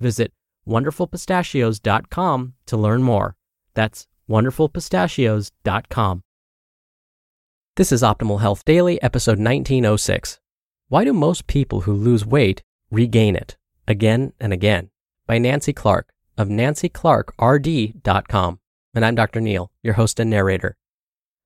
Visit wonderfulpistachios.com to learn more. That's wonderfulpistachios.com. This is Optimal Health Daily, episode 1906. Why do most people who lose weight regain it again and again? By Nancy Clark of nancyclarkrd.com. And I'm Dr. Neal, your host and narrator.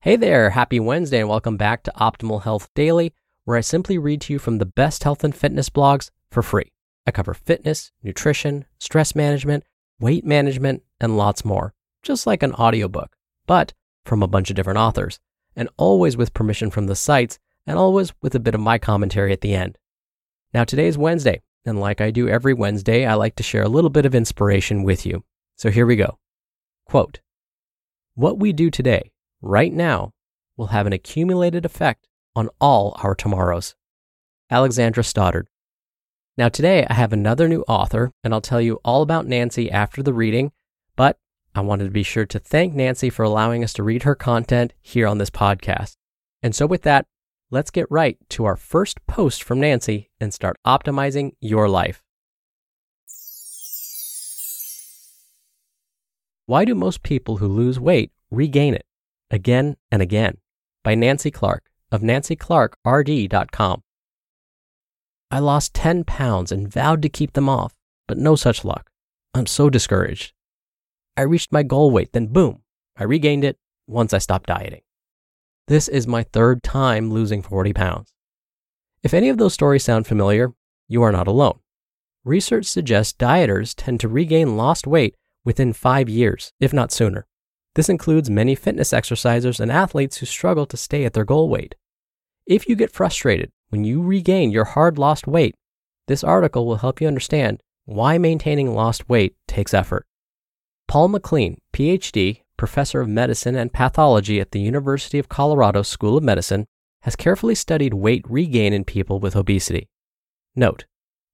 Hey there, happy Wednesday, and welcome back to Optimal Health Daily, where I simply read to you from the best health and fitness blogs for free. I cover fitness, nutrition, stress management, weight management, and lots more, just like an audiobook, but from a bunch of different authors, and always with permission from the sites, and always with a bit of my commentary at the end. Now, today is Wednesday, and like I do every Wednesday, I like to share a little bit of inspiration with you. So here we go. Quote What we do today, right now, will have an accumulated effect on all our tomorrows. Alexandra Stoddard. Now, today I have another new author, and I'll tell you all about Nancy after the reading, but I wanted to be sure to thank Nancy for allowing us to read her content here on this podcast. And so, with that, let's get right to our first post from Nancy and start optimizing your life. Why do most people who lose weight regain it again and again? By Nancy Clark of nancyclarkrd.com. I lost 10 pounds and vowed to keep them off, but no such luck. I'm so discouraged. I reached my goal weight, then boom, I regained it once I stopped dieting. This is my third time losing 40 pounds. If any of those stories sound familiar, you are not alone. Research suggests dieters tend to regain lost weight within five years, if not sooner. This includes many fitness exercisers and athletes who struggle to stay at their goal weight. If you get frustrated when you regain your hard lost weight, this article will help you understand why maintaining lost weight takes effort. Paul MacLean, PhD, professor of medicine and pathology at the University of Colorado School of Medicine, has carefully studied weight regain in people with obesity. Note,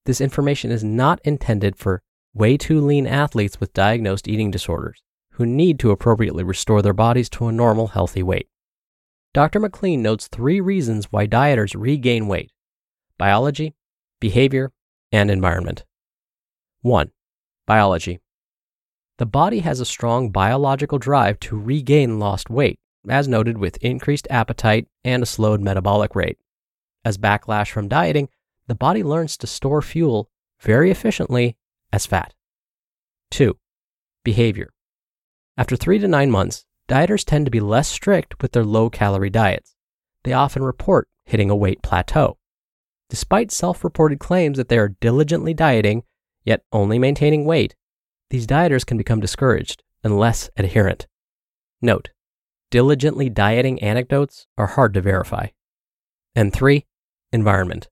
this information is not intended for way too lean athletes with diagnosed eating disorders who need to appropriately restore their bodies to a normal, healthy weight. Dr. MacLean notes three reasons why dieters regain weight biology, behavior, and environment. 1. Biology. The body has a strong biological drive to regain lost weight, as noted with increased appetite and a slowed metabolic rate. As backlash from dieting, the body learns to store fuel very efficiently as fat. 2. Behavior. After three to nine months, dieters tend to be less strict with their low calorie diets. They often report hitting a weight plateau. Despite self reported claims that they are diligently dieting, yet only maintaining weight, these dieters can become discouraged and less adherent. Note, diligently dieting anecdotes are hard to verify. And three, environment.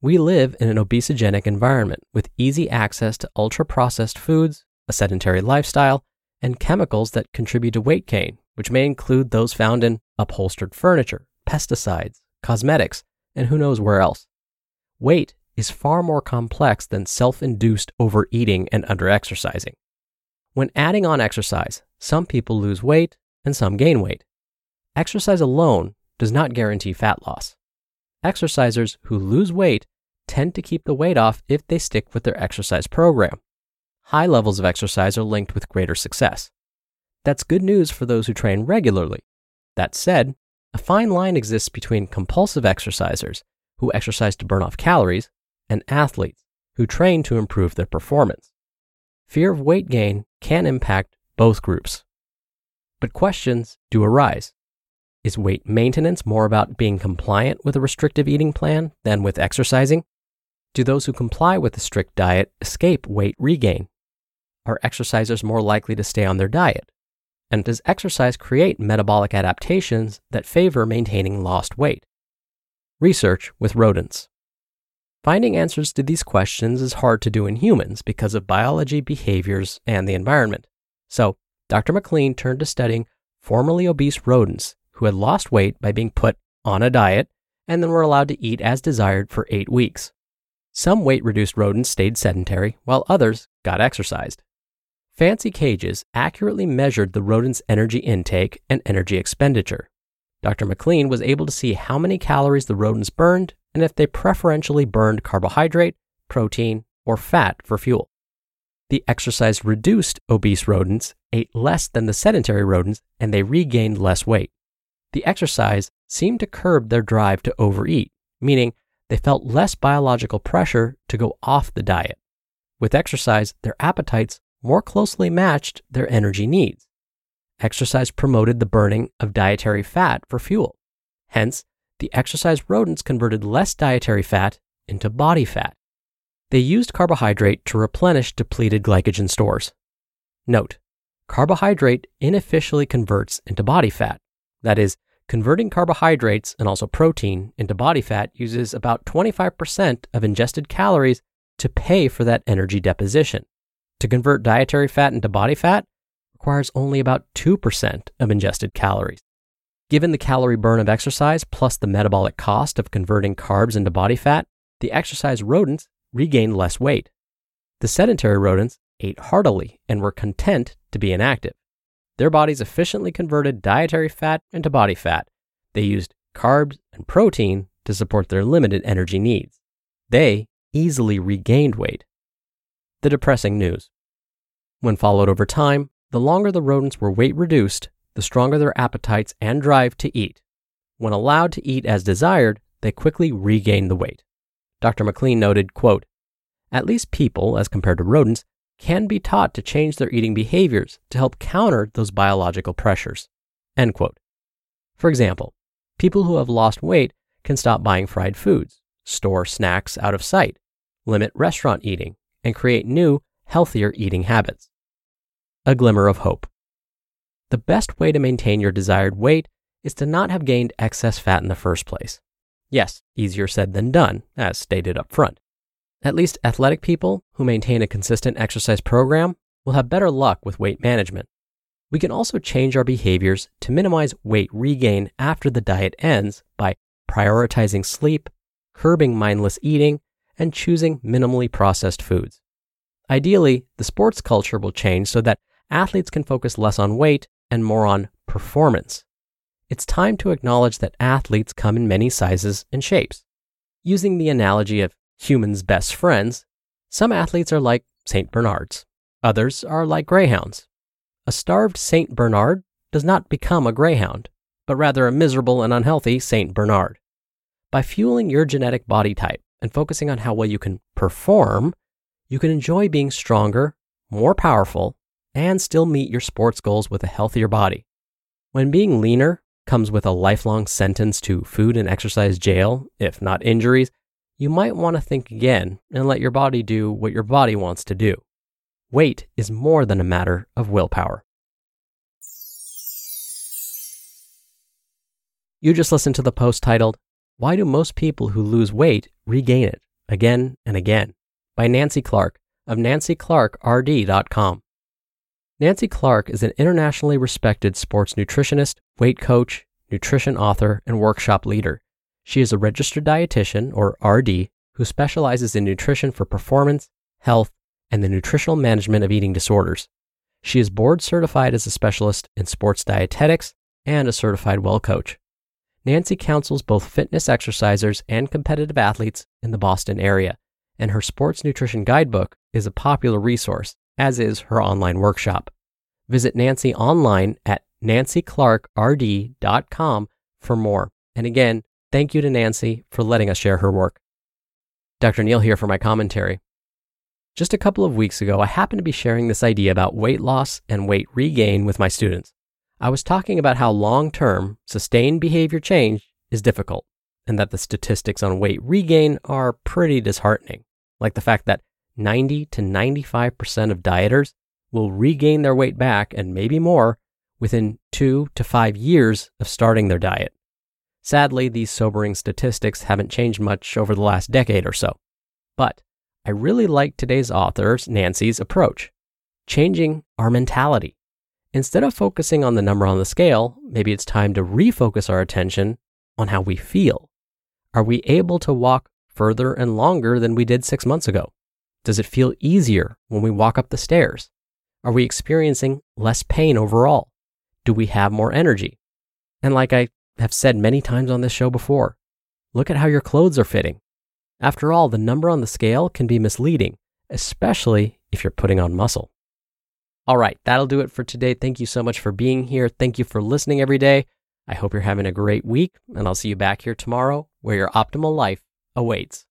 We live in an obesogenic environment with easy access to ultra processed foods, a sedentary lifestyle, and chemicals that contribute to weight gain, which may include those found in upholstered furniture, pesticides, cosmetics, and who knows where else. Weight is far more complex than self induced overeating and underexercising. When adding on exercise, some people lose weight and some gain weight. Exercise alone does not guarantee fat loss. Exercisers who lose weight tend to keep the weight off if they stick with their exercise program. High levels of exercise are linked with greater success. That's good news for those who train regularly. That said, a fine line exists between compulsive exercisers who exercise to burn off calories and athletes who train to improve their performance. Fear of weight gain can impact both groups. But questions do arise. Is weight maintenance more about being compliant with a restrictive eating plan than with exercising? Do those who comply with a strict diet escape weight regain? Are exercisers more likely to stay on their diet? And does exercise create metabolic adaptations that favor maintaining lost weight? Research with rodents. Finding answers to these questions is hard to do in humans because of biology, behaviors, and the environment. So, Dr. MacLean turned to studying formerly obese rodents who had lost weight by being put on a diet and then were allowed to eat as desired for eight weeks. Some weight reduced rodents stayed sedentary, while others got exercised. Fancy cages accurately measured the rodent's energy intake and energy expenditure. Dr. MacLean was able to see how many calories the rodents burned and if they preferentially burned carbohydrate, protein, or fat for fuel. The exercise reduced obese rodents ate less than the sedentary rodents and they regained less weight. The exercise seemed to curb their drive to overeat, meaning they felt less biological pressure to go off the diet. With exercise, their appetites more closely matched their energy needs. Exercise promoted the burning of dietary fat for fuel. Hence, the exercise rodents converted less dietary fat into body fat. They used carbohydrate to replenish depleted glycogen stores. Note, carbohydrate inefficiently converts into body fat. That is, converting carbohydrates and also protein into body fat uses about 25% of ingested calories to pay for that energy deposition. To convert dietary fat into body fat requires only about 2% of ingested calories. Given the calorie burn of exercise plus the metabolic cost of converting carbs into body fat, the exercise rodents regained less weight. The sedentary rodents ate heartily and were content to be inactive. Their bodies efficiently converted dietary fat into body fat. They used carbs and protein to support their limited energy needs. They easily regained weight. The depressing news. When followed over time, the longer the rodents were weight reduced, the stronger their appetites and drive to eat. When allowed to eat as desired, they quickly regained the weight. Dr. MacLean noted, quote, At least people, as compared to rodents, can be taught to change their eating behaviors to help counter those biological pressures. End quote. For example, people who have lost weight can stop buying fried foods, store snacks out of sight, limit restaurant eating, and create new, healthier eating habits. A glimmer of hope. The best way to maintain your desired weight is to not have gained excess fat in the first place. Yes, easier said than done, as stated up front. At least athletic people who maintain a consistent exercise program will have better luck with weight management. We can also change our behaviors to minimize weight regain after the diet ends by prioritizing sleep, curbing mindless eating, and choosing minimally processed foods. Ideally, the sports culture will change so that athletes can focus less on weight and more on performance. It's time to acknowledge that athletes come in many sizes and shapes. Using the analogy of humans' best friends, some athletes are like St. Bernards, others are like greyhounds. A starved St. Bernard does not become a greyhound, but rather a miserable and unhealthy St. Bernard. By fueling your genetic body type and focusing on how well you can perform, you can enjoy being stronger, more powerful, and still meet your sports goals with a healthier body. When being leaner comes with a lifelong sentence to food and exercise jail, if not injuries, you might want to think again and let your body do what your body wants to do. Weight is more than a matter of willpower. You just listened to the post titled, Why Do Most People Who Lose Weight Regain It Again and Again? by Nancy Clark of nancyclarkrd.com. Nancy Clark is an internationally respected sports nutritionist, weight coach, nutrition author, and workshop leader. She is a registered dietitian, or RD, who specializes in nutrition for performance, health, and the nutritional management of eating disorders. She is board certified as a specialist in sports dietetics and a certified well coach. Nancy counsels both fitness exercisers and competitive athletes in the Boston area, and her sports nutrition guidebook is a popular resource, as is her online workshop. Visit Nancy online at nancyclarkrd.com for more. And again, thank you to Nancy for letting us share her work. Dr. Neal here for my commentary. Just a couple of weeks ago, I happened to be sharing this idea about weight loss and weight regain with my students. I was talking about how long term, sustained behavior change is difficult, and that the statistics on weight regain are pretty disheartening, like the fact that 90 to 95% of dieters will regain their weight back and maybe more within two to five years of starting their diet. Sadly, these sobering statistics haven't changed much over the last decade or so. But I really like today's author's, Nancy's, approach changing our mentality. Instead of focusing on the number on the scale, maybe it's time to refocus our attention on how we feel. Are we able to walk further and longer than we did six months ago? Does it feel easier when we walk up the stairs? Are we experiencing less pain overall? Do we have more energy? And like I have said many times on this show before, look at how your clothes are fitting. After all, the number on the scale can be misleading, especially if you're putting on muscle. All right, that'll do it for today. Thank you so much for being here. Thank you for listening every day. I hope you're having a great week, and I'll see you back here tomorrow where your optimal life awaits.